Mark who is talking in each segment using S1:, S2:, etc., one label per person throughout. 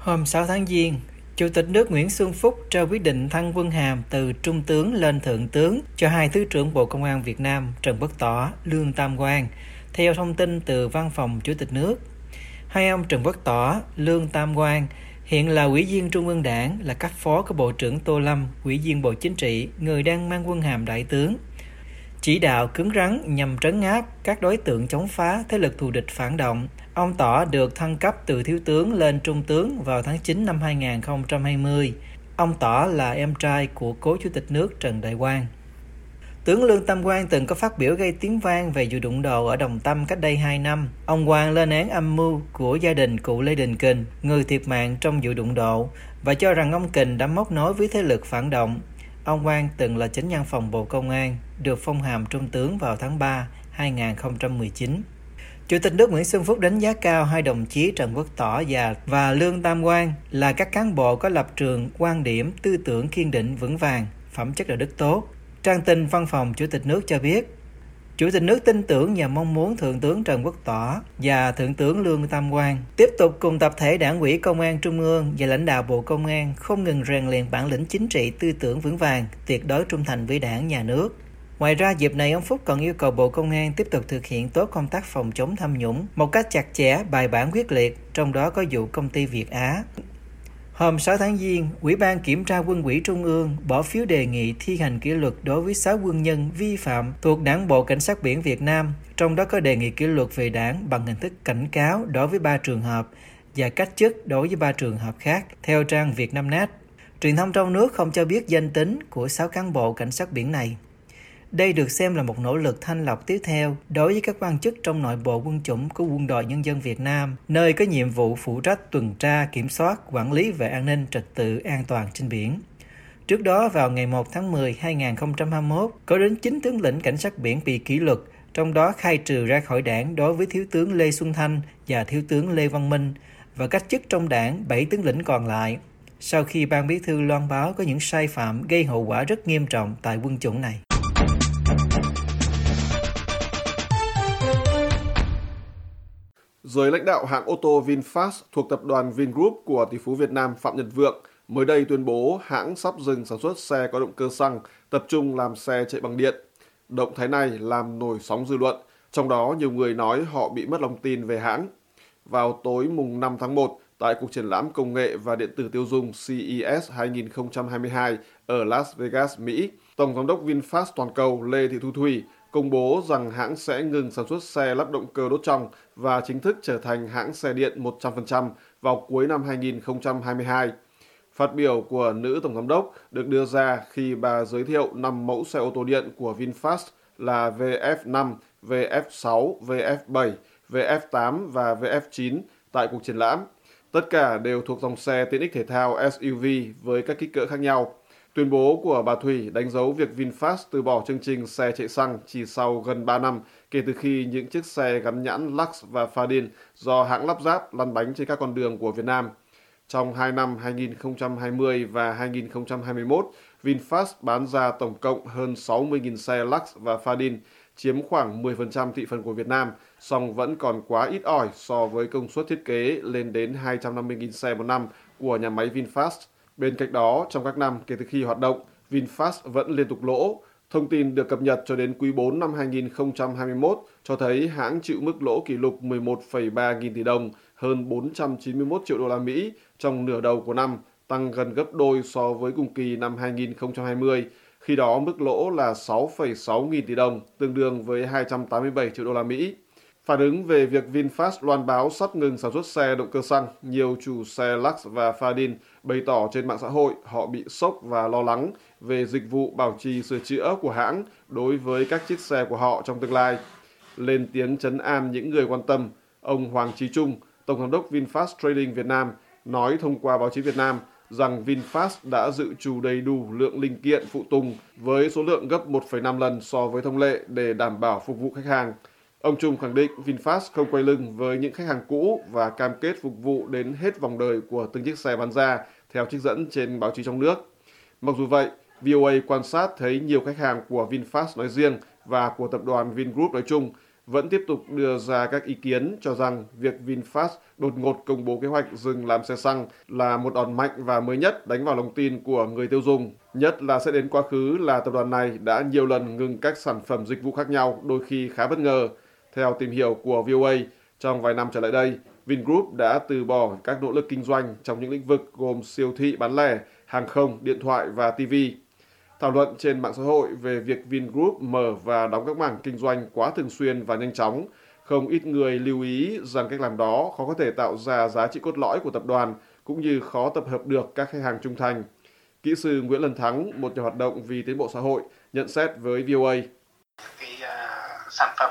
S1: Hôm 6 tháng Giêng, Chủ tịch nước Nguyễn Xuân Phúc trao quyết định thăng quân hàm từ Trung tướng lên Thượng tướng cho hai Thứ trưởng Bộ Công an Việt Nam Trần Bất Tỏ, Lương Tam Quang, theo thông tin từ Văn phòng Chủ tịch nước. Hai ông Trần Bất Tỏ, Lương Tam Quang hiện là Ủy viên Trung ương Đảng, là cấp phó của Bộ trưởng Tô Lâm, Ủy viên Bộ Chính trị, người đang mang quân hàm đại tướng. Chỉ đạo cứng rắn nhằm trấn áp các đối tượng chống phá thế lực thù địch phản động. Ông Tỏ được thăng cấp từ thiếu tướng lên trung tướng vào tháng 9 năm 2020. Ông Tỏ là em trai của cố chủ tịch nước Trần Đại Quang. Tướng Lương Tam Quang từng có phát biểu gây tiếng vang về vụ đụng độ ở Đồng Tâm cách đây 2 năm. Ông Quang lên án âm mưu của gia đình cụ Lê Đình Kình, người thiệt mạng trong vụ đụng độ, và cho rằng ông Kình đã móc nối với thế lực phản động. Ông Quang từng là chánh văn phòng Bộ Công an, được phong hàm trung tướng vào tháng 3 2019. Chủ tịch nước Nguyễn Xuân Phúc đánh giá cao hai đồng chí Trần Quốc Tỏ và và Lương Tam Quang là các cán bộ có lập trường, quan điểm, tư tưởng kiên định vững vàng, phẩm chất đạo đức tốt, Trang tin văn phòng Chủ tịch nước cho biết, Chủ tịch nước tin tưởng và mong muốn Thượng tướng Trần Quốc Tỏ và Thượng tướng Lương Tam Quang tiếp tục cùng tập thể Đảng ủy Công an Trung ương và lãnh đạo Bộ Công an không ngừng rèn luyện bản lĩnh chính trị tư tưởng vững vàng, tuyệt đối trung thành với đảng, nhà nước. Ngoài ra, dịp này ông Phúc còn yêu cầu Bộ Công an tiếp tục thực hiện tốt công tác phòng chống tham nhũng một cách chặt chẽ, bài bản quyết liệt, trong đó có vụ công ty Việt Á. Hôm 6 tháng Giêng, Ủy ban Kiểm tra Quân ủy Trung ương bỏ phiếu đề nghị thi hành kỷ luật đối với 6 quân nhân vi phạm thuộc Đảng Bộ Cảnh sát biển Việt Nam, trong đó có đề nghị kỷ luật về đảng bằng hình thức cảnh cáo đối với 3 trường hợp và cách chức đối với 3 trường hợp khác, theo trang Việt Nam Net. Truyền thông trong nước không cho biết danh tính của 6 cán bộ cảnh sát biển này. Đây được xem là một nỗ lực thanh lọc tiếp theo đối với các quan chức trong nội bộ quân chủng của Quân đội Nhân dân Việt Nam, nơi có nhiệm vụ phụ trách tuần tra, kiểm soát, quản lý về an ninh trật tự an toàn trên biển. Trước đó vào ngày 1 tháng 10 2021, có đến 9 tướng lĩnh cảnh sát biển bị kỷ luật, trong đó khai trừ ra khỏi đảng đối với Thiếu tướng Lê Xuân Thanh và Thiếu tướng Lê Văn Minh và cách chức trong đảng 7 tướng lĩnh còn lại. Sau khi ban bí thư loan báo có những sai phạm gây hậu quả rất nghiêm trọng tại quân chủng này.
S2: Giới lãnh đạo hãng ô tô VinFast thuộc tập đoàn Vingroup của tỷ phú Việt Nam Phạm Nhật Vượng mới đây tuyên bố hãng sắp dừng sản xuất xe có động cơ xăng, tập trung làm xe chạy bằng điện. Động thái này làm nổi sóng dư luận, trong đó nhiều người nói họ bị mất lòng tin về hãng. Vào tối mùng 5 tháng 1, tại cuộc triển lãm công nghệ và điện tử tiêu dùng CES 2022 ở Las Vegas, Mỹ, Tổng giám đốc VinFast toàn cầu Lê Thị Thu Thủy công bố rằng hãng sẽ ngừng sản xuất xe lắp động cơ đốt trong và chính thức trở thành hãng xe điện 100% vào cuối năm 2022. Phát biểu của nữ tổng giám đốc được đưa ra khi bà giới thiệu 5 mẫu xe ô tô điện của VinFast là VF5, VF6, VF7, VF8 và VF9 tại cuộc triển lãm. Tất cả đều thuộc dòng xe tiện ích thể thao SUV với các kích cỡ khác nhau. Tuyên bố của bà Thủy đánh dấu việc VinFast từ bỏ chương trình xe chạy xăng chỉ sau gần 3 năm kể từ khi những chiếc xe gắn nhãn Lux và Fadin do hãng lắp ráp lăn bánh trên các con đường của Việt Nam. Trong 2 năm 2020 và 2021, VinFast bán ra tổng cộng hơn 60.000 xe Lux và Fadin, chiếm khoảng 10% thị phần của Việt Nam, song vẫn còn quá ít ỏi so với công suất thiết kế lên đến 250.000 xe một năm của nhà máy VinFast. Bên cạnh đó, trong các năm kể từ khi hoạt động, VinFast vẫn liên tục lỗ. Thông tin được cập nhật cho đến quý 4 năm 2021 cho thấy hãng chịu mức lỗ kỷ lục 11,3 nghìn tỷ đồng, hơn 491 triệu đô la Mỹ trong nửa đầu của năm, tăng gần gấp đôi so với cùng kỳ năm 2020. Khi đó mức lỗ là 6,6 nghìn tỷ đồng, tương đương với 287 triệu đô la Mỹ. Phản ứng về việc VinFast loan báo sắp ngừng sản xuất xe động cơ xăng, nhiều chủ xe Lux và Fadin bày tỏ trên mạng xã hội họ bị sốc và lo lắng về dịch vụ bảo trì sửa chữa của hãng đối với các chiếc xe của họ trong tương lai. Lên tiếng chấn an những người quan tâm, ông Hoàng Trí Trung, Tổng giám đốc VinFast Trading Việt Nam, nói thông qua báo chí Việt Nam rằng VinFast đã dự trù đầy đủ lượng linh kiện phụ tùng với số lượng gấp 1,5 lần so với thông lệ để đảm bảo phục vụ khách hàng. Ông Trung khẳng định VinFast không quay lưng với những khách hàng cũ và cam kết phục vụ đến hết vòng đời của từng chiếc xe bán ra theo trích dẫn trên báo chí trong nước. Mặc dù vậy, VOA quan sát thấy nhiều khách hàng của VinFast nói riêng và của tập đoàn Vingroup nói chung vẫn tiếp tục đưa ra các ý kiến cho rằng việc VinFast đột ngột công bố kế hoạch dừng làm xe xăng là một đòn mạnh và mới nhất đánh vào lòng tin của người tiêu dùng. Nhất là sẽ đến quá khứ là tập đoàn này đã nhiều lần ngừng các sản phẩm dịch vụ khác nhau, đôi khi khá bất ngờ. Theo tìm hiểu của VOA, trong vài năm trở lại đây, Vingroup đã từ bỏ các nỗ lực kinh doanh trong những lĩnh vực gồm siêu thị bán lẻ, hàng không, điện thoại và TV. Thảo luận trên mạng xã hội về việc Vingroup mở và đóng các mảng kinh doanh quá thường xuyên và nhanh chóng, không ít người lưu ý rằng cách làm đó khó có thể tạo ra giá trị cốt lõi của tập đoàn cũng như khó tập hợp được các khách hàng trung thành. Kỹ sư Nguyễn Lân Thắng, một nhà hoạt động vì tiến bộ xã hội, nhận xét với VOA.
S3: Cái uh, à, sản phẩm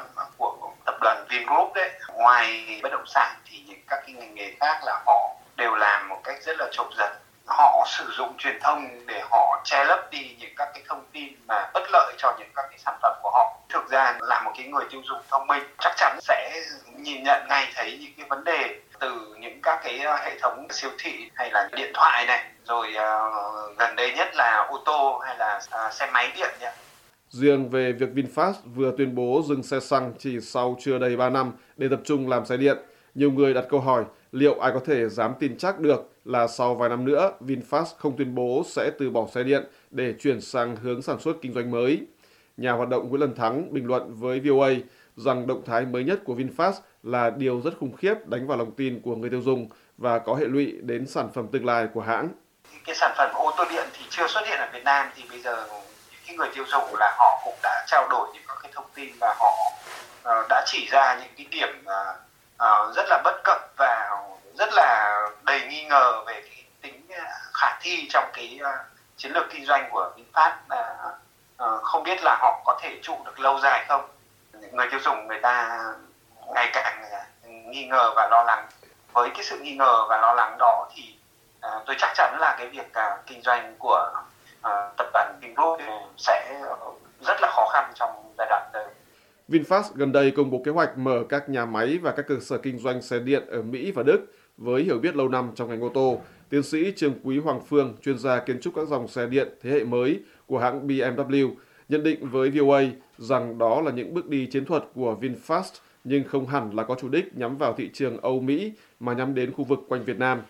S3: Vingroup đấy, ngoài bất động sản thì những các cái ngành nghề khác là họ đều làm một cách rất là chộp giật họ sử dụng truyền thông để họ che lấp đi những các cái thông tin mà bất lợi cho những các cái sản phẩm của họ. Thực ra là một cái người tiêu dùng thông minh chắc chắn sẽ nhìn nhận ngay thấy những cái vấn đề từ những các cái ờ, hệ thống siêu thị hay là điện thoại này rồi uh, gần đây nhất là ô tô hay là uh, xe máy điện nhé
S2: Riêng về việc VinFast vừa tuyên bố dừng xe xăng chỉ sau chưa đầy 3 năm để tập trung làm xe điện, nhiều người đặt câu hỏi liệu ai có thể dám tin chắc được là sau vài năm nữa VinFast không tuyên bố sẽ từ bỏ xe điện để chuyển sang hướng sản xuất kinh doanh mới. Nhà hoạt động Nguyễn Lân Thắng bình luận với VOA rằng động thái mới nhất của VinFast là điều rất khủng khiếp đánh vào lòng tin của người tiêu dùng và có hệ lụy đến sản phẩm tương lai của hãng.
S3: Cái sản phẩm ô tô điện thì chưa xuất hiện ở Việt Nam thì bây giờ cái người tiêu dùng là họ cũng đã trao đổi những các cái thông tin và họ uh, đã chỉ ra những cái điểm uh, uh, rất là bất cập và rất là đầy nghi ngờ về cái tính khả thi trong cái uh, chiến lược kinh doanh của VinFast uh, uh, không biết là họ có thể trụ được lâu dài không? Người tiêu dùng người ta ngày càng nghi ngờ và lo lắng. Với cái sự nghi ngờ và lo lắng đó thì uh, tôi chắc chắn là cái việc uh, kinh doanh của uh, tập đoàn Vingroup sẽ rất là khó khăn trong giai đoạn tới
S2: VinFast gần đây công bố kế hoạch mở các nhà máy và các cơ sở kinh doanh xe điện ở Mỹ và Đức với hiểu biết lâu năm trong ngành ô tô. Tiến sĩ Trương Quý Hoàng Phương, chuyên gia kiến trúc các dòng xe điện thế hệ mới của hãng BMW, nhận định với VOA rằng đó là những bước đi chiến thuật của VinFast nhưng không hẳn là có chủ đích nhắm vào thị trường Âu Mỹ mà nhắm đến khu vực quanh Việt Nam.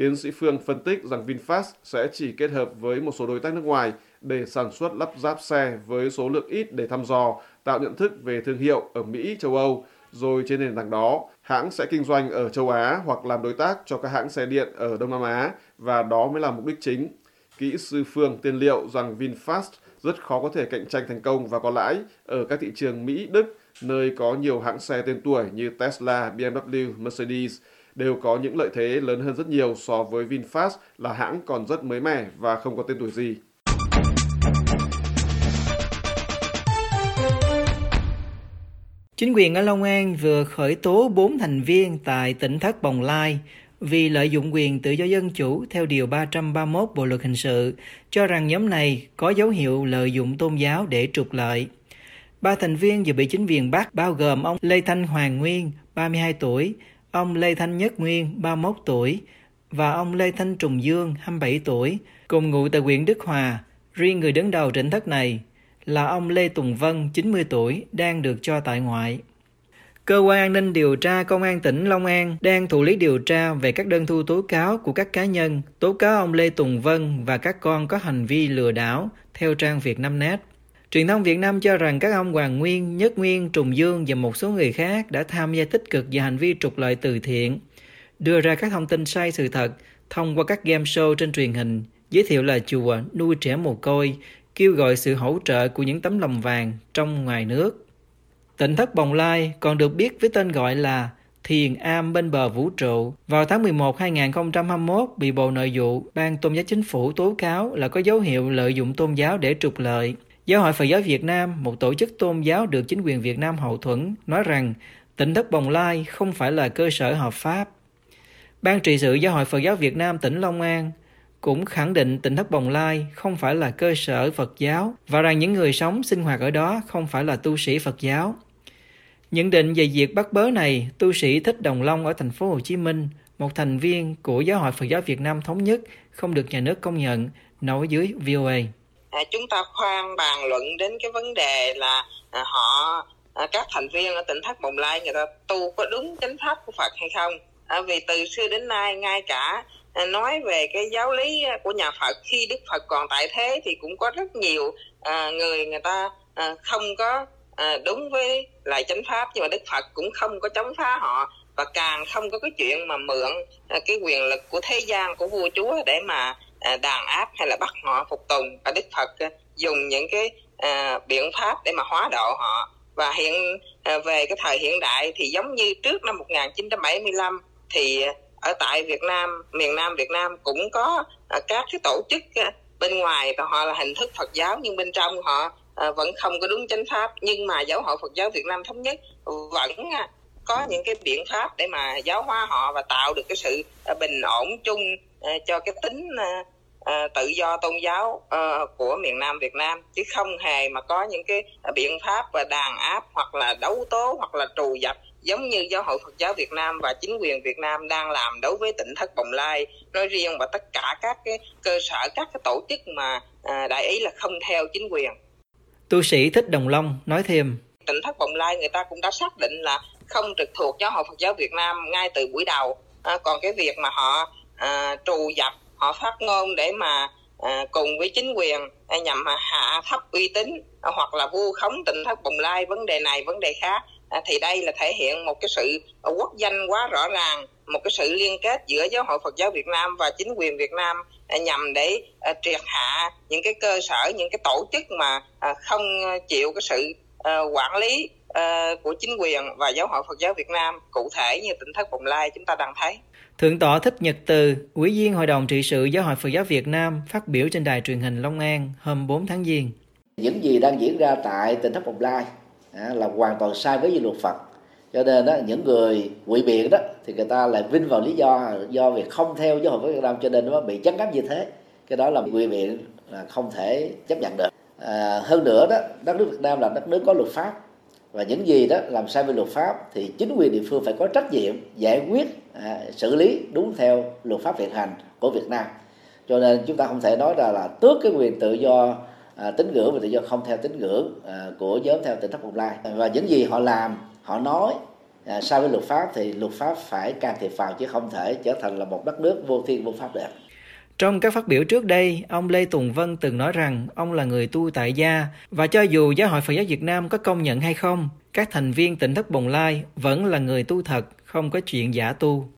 S2: Tiến sĩ Phương phân tích rằng VinFast sẽ chỉ kết hợp với một số đối tác nước ngoài để sản xuất lắp ráp xe với số lượng ít để thăm dò, tạo nhận thức về thương hiệu ở Mỹ, châu Âu, rồi trên nền tảng đó, hãng sẽ kinh doanh ở châu Á hoặc làm đối tác cho các hãng xe điện ở Đông Nam Á và đó mới là mục đích chính. Kỹ sư Phương tiên liệu rằng VinFast rất khó có thể cạnh tranh thành công và có lãi ở các thị trường Mỹ, Đức, nơi có nhiều hãng xe tên tuổi như Tesla, BMW, Mercedes đều có những lợi thế lớn hơn rất nhiều so với VinFast là hãng còn rất mới mẻ và không có tên tuổi gì.
S1: Chính quyền ở Long An vừa khởi tố 4 thành viên tại tỉnh Thất Bồng Lai vì lợi dụng quyền tự do dân chủ theo Điều 331 Bộ Luật Hình sự, cho rằng nhóm này có dấu hiệu lợi dụng tôn giáo để trục lợi. Ba thành viên vừa bị chính quyền bắt bao gồm ông Lê Thanh Hoàng Nguyên, 32 tuổi, ông Lê Thanh Nhất Nguyên, 31 tuổi, và ông Lê Thanh Trùng Dương, 27 tuổi, cùng ngụ tại huyện Đức Hòa. Riêng người đứng đầu tỉnh thất này là ông Lê Tùng Vân, 90 tuổi, đang được cho tại ngoại. Cơ quan an ninh điều tra Công an tỉnh Long An đang thụ lý điều tra về các đơn thu tố cáo của các cá nhân tố cáo ông Lê Tùng Vân và các con có hành vi lừa đảo theo trang Việt Nam Net. Truyền thông Việt Nam cho rằng các ông Hoàng Nguyên, Nhất Nguyên, Trùng Dương và một số người khác đã tham gia tích cực vào hành vi trục lợi từ thiện, đưa ra các thông tin sai sự thật thông qua các game show trên truyền hình, giới thiệu là chùa nuôi trẻ mồ côi, kêu gọi sự hỗ trợ của những tấm lòng vàng trong ngoài nước. Tỉnh thất Bồng Lai còn được biết với tên gọi là Thiền Am bên bờ vũ trụ vào tháng 11 2021 bị Bộ Nội vụ Ban Tôn giáo Chính phủ tố cáo là có dấu hiệu lợi dụng tôn giáo để trục lợi. Giáo hội Phật giáo Việt Nam, một tổ chức tôn giáo được chính quyền Việt Nam hậu thuẫn, nói rằng tỉnh thất Bồng Lai không phải là cơ sở hợp pháp. Ban trị sự Giáo hội Phật giáo Việt Nam tỉnh Long An cũng khẳng định tỉnh thất Bồng Lai không phải là cơ sở Phật giáo và rằng những người sống sinh hoạt ở đó không phải là tu sĩ Phật giáo. Nhận định về việc bắt bớ này, tu sĩ Thích Đồng Long ở thành phố Hồ Chí Minh, một thành viên của Giáo hội Phật giáo Việt Nam thống nhất, không được nhà nước công nhận, nói dưới VOA.
S4: À, chúng ta khoan bàn luận đến cái vấn đề là à, họ à, các thành viên ở tỉnh thất bồng lai người ta tu có đúng chánh pháp của phật hay không? À, vì từ xưa đến nay ngay cả à, nói về cái giáo lý của nhà phật khi đức phật còn tại thế thì cũng có rất nhiều à, người người ta à, không có à, đúng với lại chánh pháp nhưng mà đức phật cũng không có chống phá họ và càng không có cái chuyện mà mượn à, cái quyền lực của thế gian của vua chúa để mà À, đàn áp hay là bắt họ phục tùng. Và đức phật à, dùng những cái à, biện pháp để mà hóa độ họ. Và hiện về cái thời hiện đại thì giống như trước năm 1975 thì ở tại Việt Nam, miền Nam Việt Nam cũng có các cái tổ chức bên ngoài và họ là hình thức Phật giáo nhưng bên trong họ vẫn không có đúng chánh pháp. Nhưng mà giáo hội Phật giáo Việt Nam thống nhất vẫn có những cái biện pháp để mà giáo hóa họ và tạo được cái sự à, bình ổn chung à, cho cái tính à, tự do tôn giáo à, của miền Nam Việt Nam. Chứ không hề mà có những cái biện pháp và đàn áp hoặc là đấu tố hoặc là trù dập giống như giáo hội Phật giáo Việt Nam và chính quyền Việt Nam đang làm đối với tỉnh thất Bồng Lai. Nói riêng và tất cả các cái cơ sở các cái tổ chức mà đại ý là không theo chính quyền.
S1: Tu sĩ Thích Đồng Long nói thêm.
S4: Tỉnh thất Bồng Lai người ta cũng đã xác định là không trực thuộc giáo hội Phật giáo Việt Nam ngay từ buổi đầu. À, còn cái việc mà họ à, trù dập họ phát ngôn để mà à, cùng với chính quyền à, nhằm hạ thấp uy tín à, hoặc là vu khống tỉnh thất bồng lai vấn đề này vấn đề khác à, thì đây là thể hiện một cái sự à, quốc danh quá rõ ràng một cái sự liên kết giữa giáo hội Phật giáo Việt Nam và chính quyền Việt Nam à, nhằm để à, triệt hạ những cái cơ sở những cái tổ chức mà à, không chịu cái sự à, quản lý à, của chính quyền và giáo hội Phật giáo Việt Nam cụ thể như tỉnh thất Bồng Lai chúng ta đang thấy.
S1: Thượng tọa Thích Nhật Từ, Ủy viên Hội đồng trị sự Giáo hội Phật giáo Việt Nam phát biểu trên đài truyền hình Long An hôm 4 tháng Giêng.
S5: Những gì đang diễn ra tại tỉnh Thất Bồng Lai là hoàn toàn sai với luật Phật. Cho nên đó, những người quỵ biện đó thì người ta lại vinh vào lý do do việc không theo giáo hội Phật Việt Nam cho nên nó bị chấn áp như thế. Cái đó là quỵ biện là không thể chấp nhận được. À, hơn nữa đó, đất nước Việt Nam là đất nước có luật pháp và những gì đó làm sai với luật pháp thì chính quyền địa phương phải có trách nhiệm giải quyết à, xử lý đúng theo luật pháp hiện hành của Việt Nam. Cho nên chúng ta không thể nói ra là tước cái quyền tự do à, tín ngưỡng và tự do không theo tín ngưỡng à, của nhóm theo tỉnh thất bồng lai. Và những gì họ làm họ nói à, sai với luật pháp thì luật pháp phải can thiệp vào chứ không thể trở thành là một đất nước vô thiên vô pháp được
S1: trong các phát biểu trước đây, ông Lê Tùng Vân từng nói rằng ông là người tu tại gia và cho dù Giáo hội Phật giáo Việt Nam có công nhận hay không, các thành viên tỉnh thất Bồng Lai vẫn là người tu thật, không có chuyện giả tu.